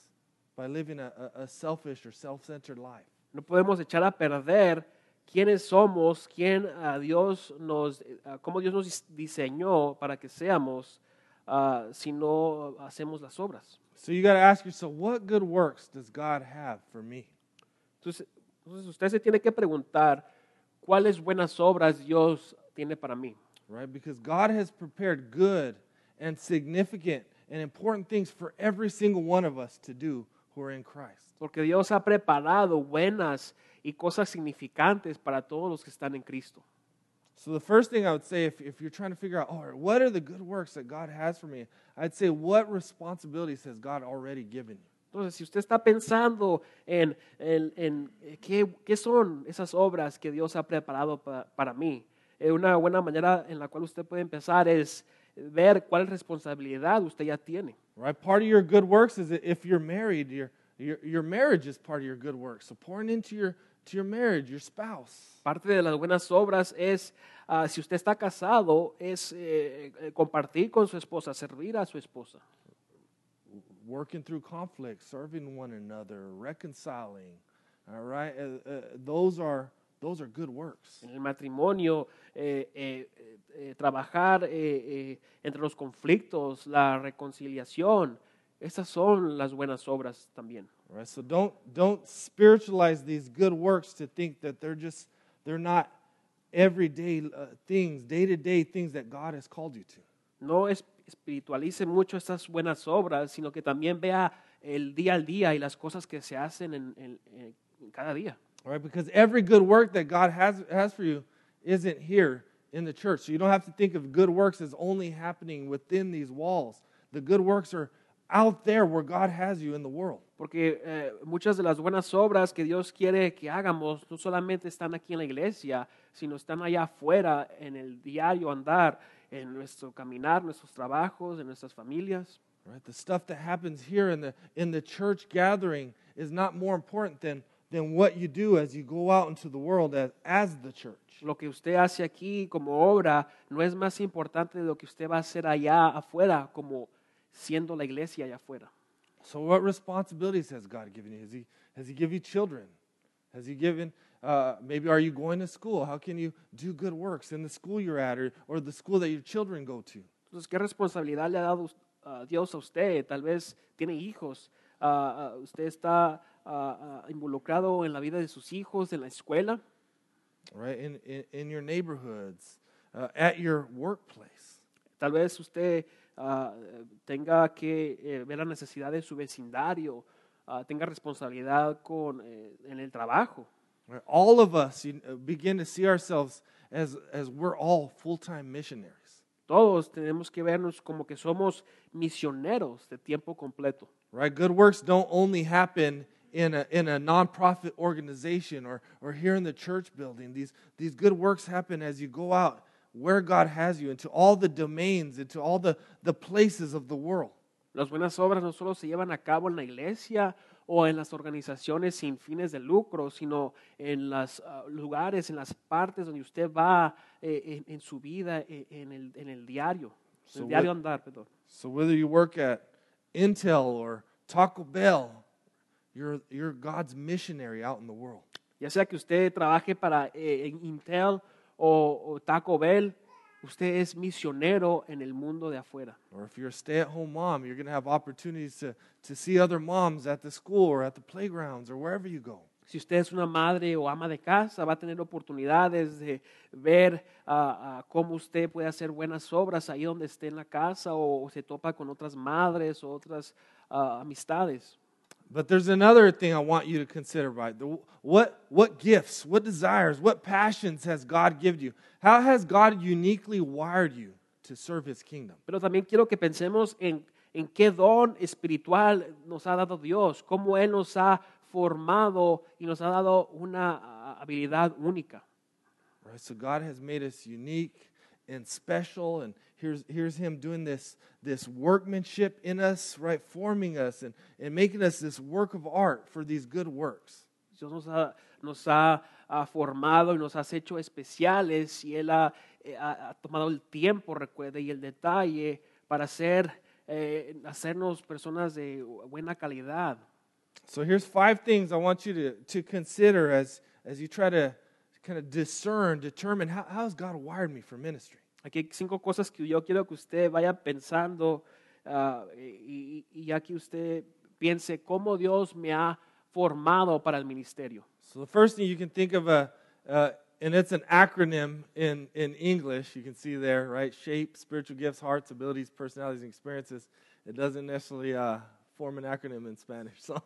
by living a, a, selfish or self-centered life. No podemos echar a perder quiénes somos, quién ah, Dios nos, ah, cómo Dios nos diseñó para que seamos ah, si no hacemos las obras. So you got to ask yourself, what good works does God have for me? Entonces, entonces usted se tiene que preguntar cuáles buenas obras Dios tiene para mí. Right? Because God has prepared good and significant and important things for every single one of us to do who are in Christ. Porque Dios ha preparado buenas y cosas significantes para todos los que están en Cristo. So the first thing I would say, if, if you're trying to figure out, oh, what are the good works that God has for me? I'd say, what responsibilities has God already given you? Entonces, si usted está pensando en, en- en, eh, qué, qué son esas obras que Dios ha preparado pa- para mí, eh, una buena manera en la cual usted puede empezar es ver cuál responsabilidad usted ya tiene. Right? Part of your good works is that if you're married, your, your, your marriage is part of your good works. So pouring into your, to your marriage, your spouse. Parte de las buenas obras es, ah, si usted está casado, es eh, eh, compartir con su esposa, servir a su esposa. working through conflict, serving one another, reconciling. All right, Uh, uh, those are those are good works. En el matrimonio, eh, eh, eh, trabajar eh, eh, entre los conflictos, la reconciliación, esas son las buenas obras también. All right, so don't don't spiritualize these good works to think that they're just they're not everyday uh, things, day to day things that God has called you to. No es- espiritualice mucho estas buenas obras, sino que también vea el día al día y las cosas que se hacen en, en- en cada día. Right, because every good work that God has, has for you isn't here in the church. So you don't have to think of good works as only happening within these walls. The good works are out there where God has you in the world. Porque eh, muchas de las buenas obras que Dios quiere que hagamos no solamente están aquí en la iglesia, sino están allá afuera en el diario andar, en nuestro caminar, nuestros trabajos, en nuestras familias. Right? The stuff that happens here in the in the church gathering is not more important than than what you do as you go out into the world as, as the church. Lo que usted hace aquí como obra no es más importante de lo que usted va a hacer allá afuera como siendo la iglesia allá afuera. So what responsibilities has God given you? Has he has he given you children? Has he given uh, maybe are you going to school? How can you do good works in the school you're at or, or the school that your children go to? Entonces, ¿qué responsabilidad le ha dado uh, Dios a usted? Tal vez tiene hijos. Ah, ah, usted está involucrado en la vida de sus hijos, en la escuela, Right? In in, in your neighborhoods, uh, at your workplace. Tal vez usted ah, tenga que eh, ver la necesidad de su vecindario, ah, tenga responsabilidad con, eh, en el trabajo. Right? All of us begin to see ourselves as as we're all full-time missionaries. Todos tenemos que vernos como que somos misioneros de tiempo completo. right? Good works don't only happen in a, in a nonprofit organization or, or here in the church building. These, these good works happen as you go out where God has you into all the domains, into all the, the places of the world. Las buenas obras no solo se llevan a cabo en la iglesia o en las organizaciones sin fines de lucro, sino en los lugares, en las partes donde usted va eh, en, en su vida, eh, en el, en el diario, So el diario andar, perdón. So whether you work at Intel or Taco Bell, you're, you're God's missionary out in the world. Ya sea que usted trabaje para eh, Intel o, o Taco Bell, usted es misionero en el mundo de afuera. Or if you're a stay at home mom, you're going to have opportunities to, to see other moms at the school or at the playgrounds or wherever you go. Si usted es una madre o ama de casa, va a tener oportunidades de ver cómo usted puede hacer buenas obras ahí donde esté en la casa o, se topa con otras madres o otras ah, amistades. But there's another thing I want you to consider, right? The, what, what gifts, what desires, what passions has God given you? How has God uniquely wired you to serve his kingdom? Pero también quiero que pensemos en, en qué don espiritual nos ha dado Dios, cómo Él nos ha formado y nos ha dado una habilidad única. Right? So God has made us unique and special, and here's, here's him doing this, this workmanship in us, right? Forming us and, and making us this work of art for these good works. Dios nos ha, nos ha, ah, formado y nos ha hecho especiales y Él ha, eh, ha- ha tomado el tiempo, recuerde, y el detalle para hacer, eh, hacernos personas de buena calidad. So here's five things I want you to, to consider as, as you try to kind of discern, determine how, how has God wired me for ministry? Aquí hay cinco cosas que yo quiero que usted vaya pensando ah, y, y- ya que usted piense cómo Dios me ha formado para el ministerio. So the first thing you can think of a, uh, and it's an acronym in, in English. You can see there, right? Shape, spiritual gifts, hearts, abilities, personalities, and experiences. It doesn't necessarily uh, form an acronym in Spanish. So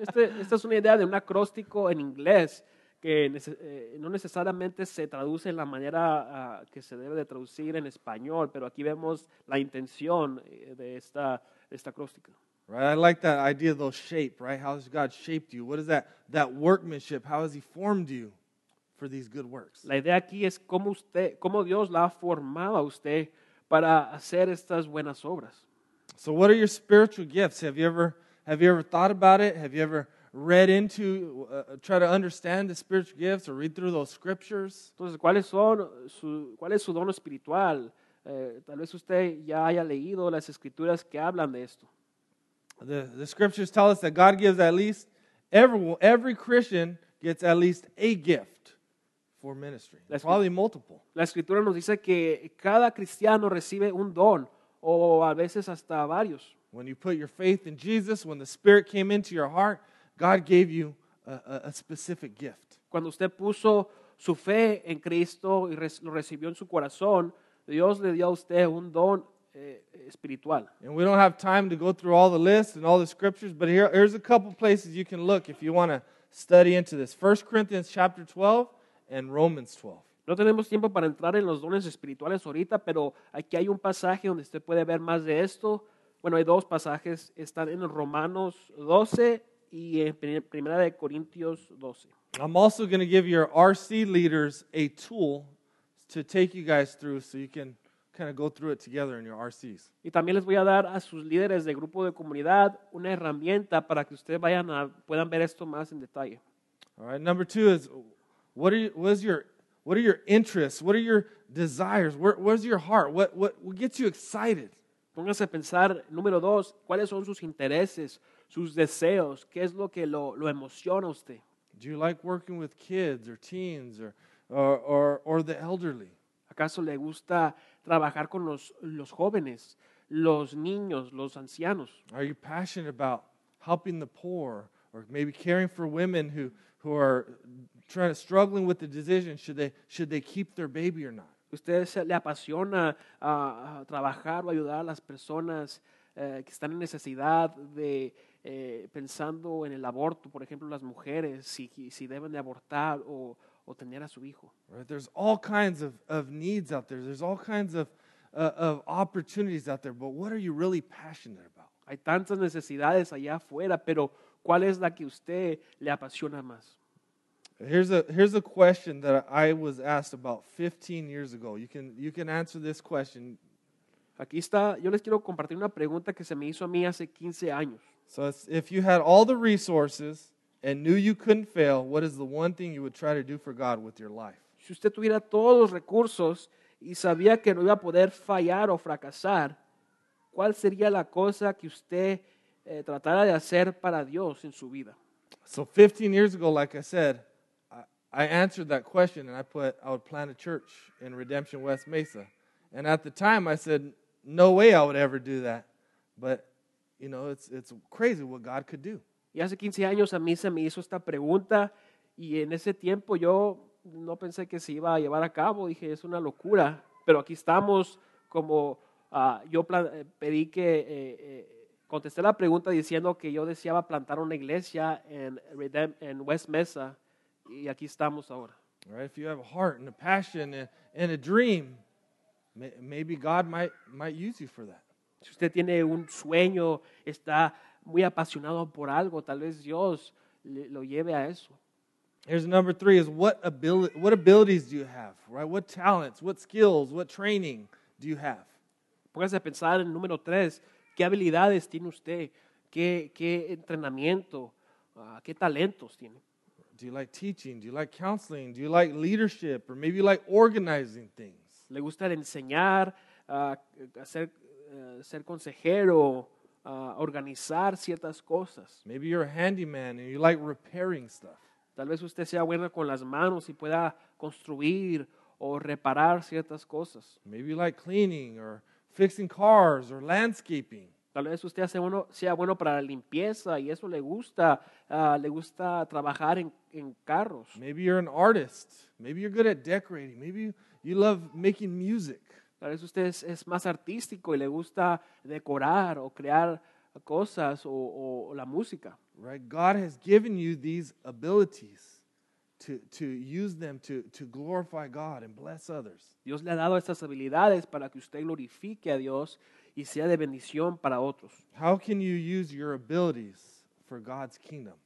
este- esta es una idea de un acróstico en inglés que eh, no necesariamente se traduce en la manera ah, que se debe de traducir en español, pero aquí vemos la intención eh, de esta, esta acróstica. right, I like that idea though. Shape, right? How has God shaped you? What is that that workmanship? How has He formed you for these good works? La idea aquí es cómo, usted, cómo Dios la ha formado a usted para hacer estas buenas obras. So, what are your spiritual gifts? Have you ever have you ever thought about it? Have you ever read into, uh, try to understand the spiritual gifts, or read through those scriptures? Entonces, ¿cuáles son su, ¿cuál es su don espiritual? Eh, tal vez usted ya haya leído las escrituras que hablan de esto. The the scriptures tell us that God gives at least every every Christian gets at least a gift for ministry. That's Probably multiple. La escritura nos dice que cada cristiano recibe un don o a veces hasta varios. When you put your faith in Jesus, when the Spirit came into your heart, God gave you a, a, specific gift. Cuando usted puso su fe en Cristo y lo recibió en su corazón, Dios le dio a usted un don eh, espiritual. And we don't have time to go through all the lists and all the scriptures, but here, here's a couple places you can look if you want to study into this. 1 Corinthians chapter 12 and Romans 12. No tenemos tiempo para entrar en los dones espirituales ahorita, pero aquí hay un pasaje donde usted puede ver más de esto. Bueno, hay dos pasajes, están en Romanos 12 y en Primera de Corintios 12. I'm also going to give your RC leaders a tool to take you guys through so you can kind of go through it together in your RCs. Y también les voy a dar a sus líderes de grupo de comunidad una herramienta para que ustedes vayan a, puedan ver esto más en detalle. All right. Number two is what are you, what is your what are your interests? What are your desires? Where, where's your heart? What, what what gets you excited? Pónganse a pensar, número dos, cuáles son sus intereses, sus deseos, qué es lo que lo, lo emociona a usted. Do you like working with kids or teens or or or, or the elderly? ¿Acaso le gusta trabajar con los, los jóvenes, los niños, los ancianos? Are you passionate about helping the poor or maybe caring for women who who are trying to struggling with the decision should they should they keep their baby or not? ¿Usted se- le apasiona ah, trabajar o ayudar a las personas eh, que están en necesidad de eh, pensando en el aborto, por ejemplo, las mujeres, si, si deben de abortar o, o tener a su hijo? Right? There's all kinds of, of needs out there. There's all kinds of, uh, of opportunities out there. But what are you really passionate about? Hay tantas necesidades allá afuera, pero ¿cuál es la que usted le apasiona más? Here's a, here's a question that I was asked about 15 years ago. You can, you can answer this question. Aquí está, yo les quiero compartir una pregunta que se me hizo a mí hace 15 años. So if you had all the resources and knew you couldn't fail, what is the one thing you would try to do for God with your life? Si usted tuviera todos los recursos y sabía que no iba a poder fallar o fracasar, ¿cuál sería la cosa que usted eh, tratara de hacer para Dios en su vida? So 15 years ago, like I said, I, I answered that question and I put I would plant a church in Redemption West Mesa. And at the time I said, no way I would ever do that. But you know, it's it's crazy what God could do. Y hace 15 años a mí se me hizo esta pregunta y en ese tiempo yo no pensé que se iba a llevar a cabo, dije, es una locura, pero aquí estamos como ah, yo eh, pedí que, eh, eh, contesté la pregunta diciendo que yo deseaba plantar una iglesia en, Redem- en West Mesa y aquí estamos ahora. All right? If you have a heart and a passion and, and a dream, may, maybe God might might use you for that. Si usted tiene un sueño, está muy apasionado por algo, tal vez Dios le- lo lleve a eso. Here's number three: is what ability what abilities do you have? Right? What talents? What skills? What training do you have? Póngase a pensar en número tres, ¿qué habilidades tiene usted? ¿Qué, qué entrenamiento? ah, ¿Qué talentos tiene? Do you like teaching? Do you like counseling? Do you like leadership? Or maybe you like organizing things? ¿Le gusta enseñar, ah, hacer, eh, ser consejero, ah, organizar ciertas cosas? Maybe you're a handyman and you like repairing stuff. Tal vez usted sea bueno con las manos y pueda construir o reparar ciertas cosas. Maybe you like cleaning or fixing cars or landscaping. Tal vez usted sea bueno, sea bueno para la limpieza y eso le gusta, ah, le gusta trabajar en, en carros. Maybe you're an artist. Maybe you're good at decorating. Maybe you, you love making music. Tal vez usted es, es más artístico y le gusta decorar o crear cosas o, o- la música. Right? God has given you these abilities to, to use them to, to glorify God and bless others. Dios le ha dado estas habilidades para que usted glorifique a Dios y sea de bendición para otros. How can you use your abilities for God's kingdom?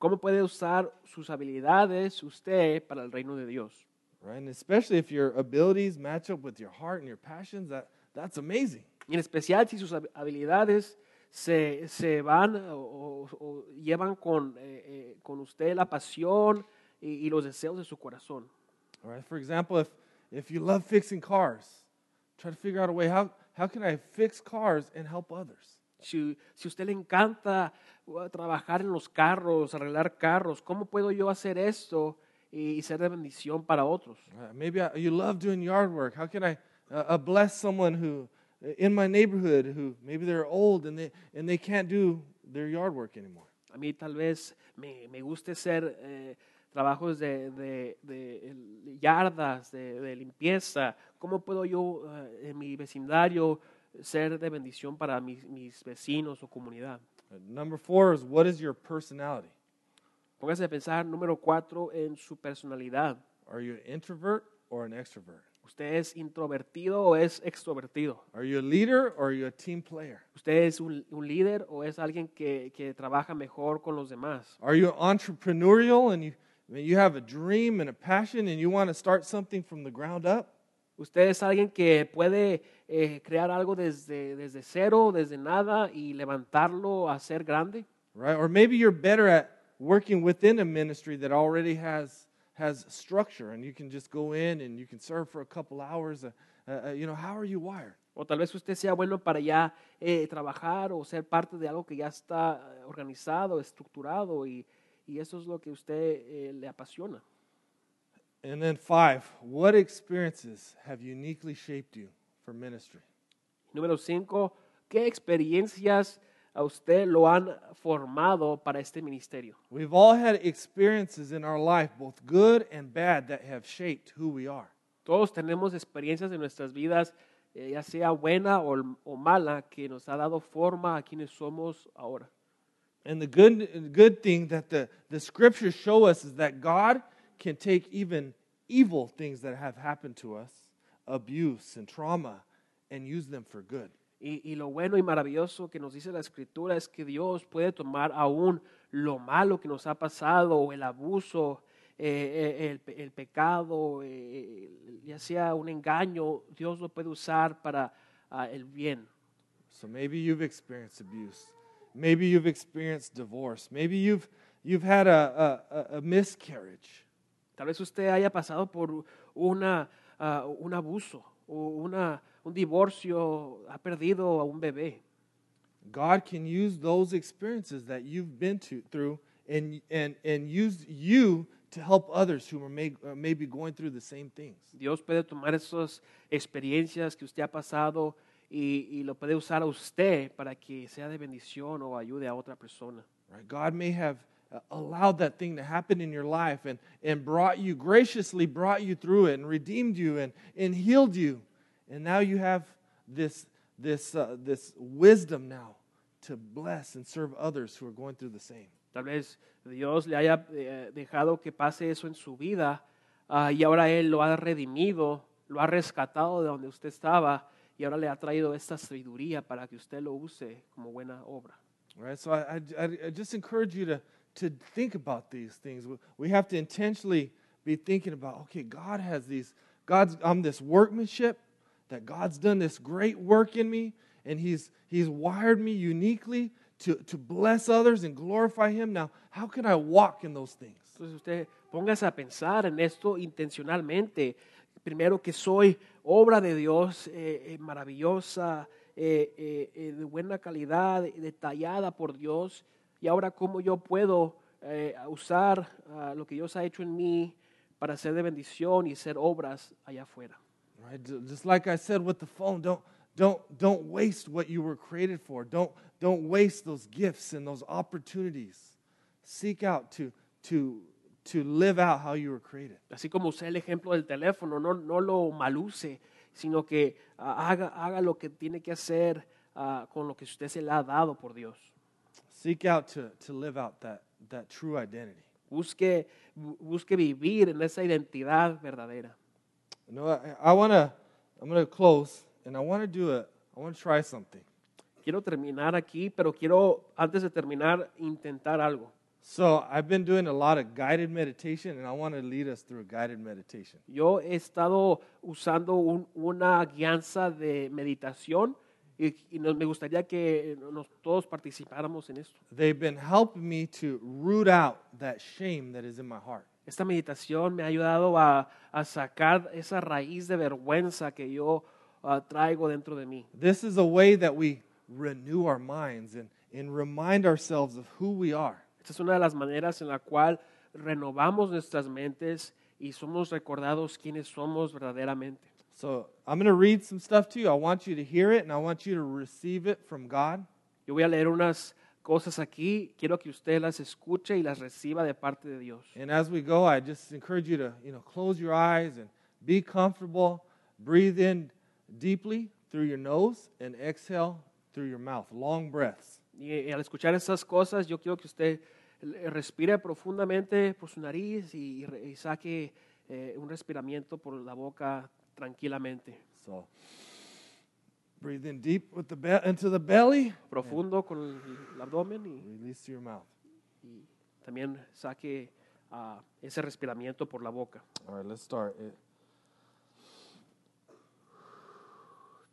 ¿Cómo puede usar sus habilidades usted para el reino de Dios? Right? And especially if your abilities match up with your heart and your passions, that, that's amazing. En especial si sus habilidades se, se van o, o- llevan con, eh, eh, con usted la pasión y, y los deseos de su corazón. All right. For example, if if you love fixing cars, try to figure out a way how how can I fix cars and help others? Si, si usted le encanta uh, trabajar en los carros, arreglar carros, ¿cómo puedo yo hacer esto y, ser de bendición para otros? Uh, maybe I, you love doing yard work. How can I uh, uh, bless someone who in my neighborhood who maybe they're old and they and they can't do their yard work anymore? A mí tal vez me, me guste ser, eh, trabajos de, de- de yardas, de, de limpieza. ¿Cómo puedo yo eh, en mi vecindario ser de bendición para mis, mis vecinos o comunidad? Uh, Number four is what is your personality? Póngase a pensar, número cuatro, en su personalidad. Are you an introvert or an extrovert? ¿Usted es introvertido o es extrovertido? Are you a leader or are you a team player? ¿Usted es un, un líder o es alguien que, que trabaja mejor con los demás? Are you entrepreneurial and you, you have a dream and a passion and you want to start something from the ground up? ¿Usted es alguien que puede eh, crear algo desde, desde cero, desde nada y levantarlo a ser grande? Right? Or maybe you're better at working within a ministry that already has has structure and you can just go in and you can serve for a couple hours. Uh, uh, you know, how are you wired? O tal vez usted sea bueno para ya eh, trabajar o ser parte de algo que ya está eh, organizado, estructurado y, y eso es lo que usted eh, le apasiona. And then five, what experiences have uniquely shaped you for ministry? Número cinco, ¿qué experiencias a usted lo han formado para este ministerio? We've all had experiences in our life, both good and bad, that have shaped who we are. Todos tenemos experiencias en nuestras vidas, eh, ya sea buena o, o mala, que nos ha dado forma a quienes somos ahora. And the good, good thing that the, the scriptures show us is that God can take even evil things that have happened to us, abuse and trauma, and use them for good. Y, y lo bueno y maravilloso que nos dice la escritura es que Dios puede tomar aún lo malo que nos ha pasado, o el abuso, eh, eh, el, el pecado, eh, ya sea un engaño, Dios lo puede usar para ah, el bien. So maybe you've experienced abuse. Maybe you've experienced divorce. Maybe you've, you've had a, a, a miscarriage. Tal vez usted haya pasado por una, ah, un abuso o una, un divorcio, ha perdido a un bebé. God can use those experiences that you've been to, through and, and, and use you to help others who are may, uh, maybe going through the same things. Dios puede tomar esas experiencias que usted ha pasado y, y lo puede usar a usted para que sea de bendición o ayude a otra persona. Right? God may have uh, allowed that thing to happen in your life and, and brought you, graciously brought you through it and redeemed you and, and healed you. And now you have this, this, uh, this wisdom now to bless and serve others who are going through the same. Tal vez Dios le haya eh, dejado que pase eso en su vida ah, y ahora Él lo ha redimido, lo ha rescatado de donde usted estaba y ahora le ha traído esta sabiduría para que usted lo use como buena obra. Right? So I, I, I just encourage you to, to think about these things. We- We have to intentionally be thinking about, okay, God has these, God's, I'm this workmanship, that God's done this great work in me, and He's, he's wired me uniquely to, to bless others and glorify Him. Now, how can I walk in those things? Entonces usted póngase a pensar en esto intencionalmente. Primero que soy obra de Dios eh, eh, maravillosa, eh, eh, eh, de buena calidad, detallada por Dios. Y ahora cómo yo puedo eh, usar ah, lo que Dios ha hecho en mí para ser de bendición y ser obras allá afuera. Right? Just like I said with the phone, don't, don't, don't waste what you were created for. Don't, don't waste those gifts and those opportunities. Seek out to, to, to live out how you were created. Así como usé el ejemplo del teléfono, no, no lo maluse, sino que ah, haga, haga lo que tiene que hacer ah, con lo que usted se le ha dado por Dios. Seek out to, to live out that, that true identity. Busque, busque vivir en esa identidad verdadera. Know, I, I want to, I'm going to close, and I want to do a, I want to try something. Quiero terminar aquí, pero quiero, antes de terminar, intentar algo. So I've been doing a lot of guided meditation, and I want to lead us through a guided meditation. Yo he estado usando un- una guianza de meditación y, y nos- me gustaría que nos, todos participáramos en esto. They've been helping me to root out that shame that is in my heart. Esta meditación me ha ayudado a, a sacar esa raíz de vergüenza que yo ah, traigo dentro de mí. This is a way that we renew our minds and, and remind ourselves of who we are. Esta es una de las maneras en la cual renovamos nuestras mentes y somos recordados quiénes somos verdaderamente. So I'm going to read some stuff to you. I want you to hear it and I want you to receive it from God. Yo voy a leer unas cosas aquí, quiero que usted las escuche y las reciba de parte de Dios. And as we go, I just encourage you to, you know, close your eyes and be comfortable. Breathe in deeply through your nose and exhale through your mouth. Long breaths. Y, y al escuchar esas cosas, yo quiero que usted eh, respire profundamente por su nariz y, y y saque eh, un respiramiento por la boca tranquilamente. So breathe in deep with the be- into the belly, Profundo con el, abdomen y, release your mouth. y también saque ah, ese respiramiento por la boca. All right, let's start. It-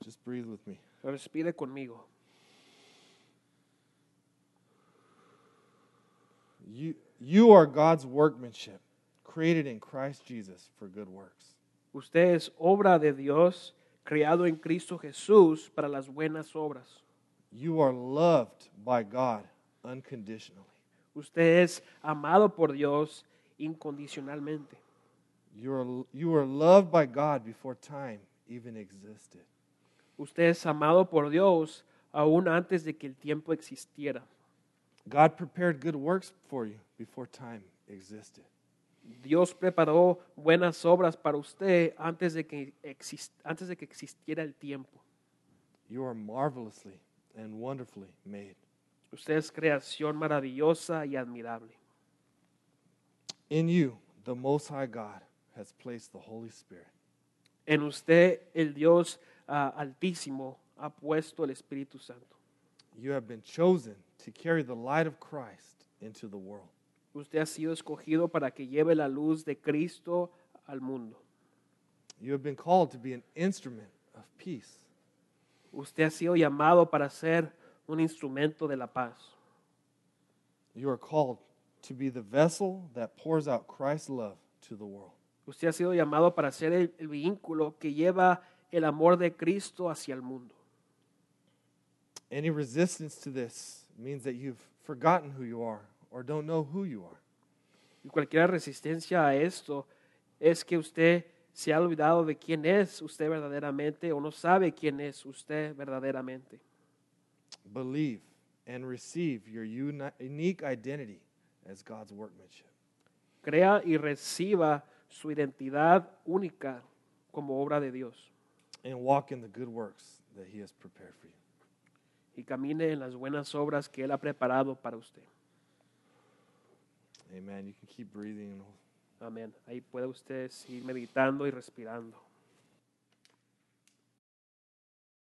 Just breathe with me. Respire conmigo. You, you are God's workmanship, created in Christ Jesus for good works. Usted es obra de Dios, creado en Cristo Jesús para las buenas obras. You are loved by God unconditionally. Usted es amado por Dios incondicionalmente. You are, you are loved by God before time even existed. Usted es amado por Dios aún antes de que el tiempo existiera. God prepared good works for you before time existed. Dios preparó buenas obras para usted antes de que, exist- antes de que existiera el tiempo. You are marvelously and wonderfully made. Usted es creación maravillosa y admirable. In you, the Most High God has placed the Holy Spirit. En usted el Dios ah, altísimo ha puesto el Espíritu Santo. You have been chosen to carry the light of Christ into the world. Usted ha sido escogido para que lleve la luz de Cristo al mundo. You have been called to be an instrument of peace. Usted ha sido llamado para ser un instrumento de la paz. You are called to be the vessel that pours out Christ's love to the world. Usted ha sido llamado para ser el, el vínculo que lleva el amor de Cristo hacia el mundo. Any resistance to this means that you've forgotten who you are or don't know who you are. Y cualquier resistencia a esto es que usted se ha olvidado de quién es usted verdaderamente o no sabe quién es usted verdaderamente. Believe and receive your uni- unique identity as God's workmanship. Crea y reciba su identidad única como obra de Dios and walk in the good works that He has prepared for you. y camine en las buenas obras que Él ha preparado para usted. Amen. You can keep breathing. Amén. Ahí puede usted seguir meditando y respirando.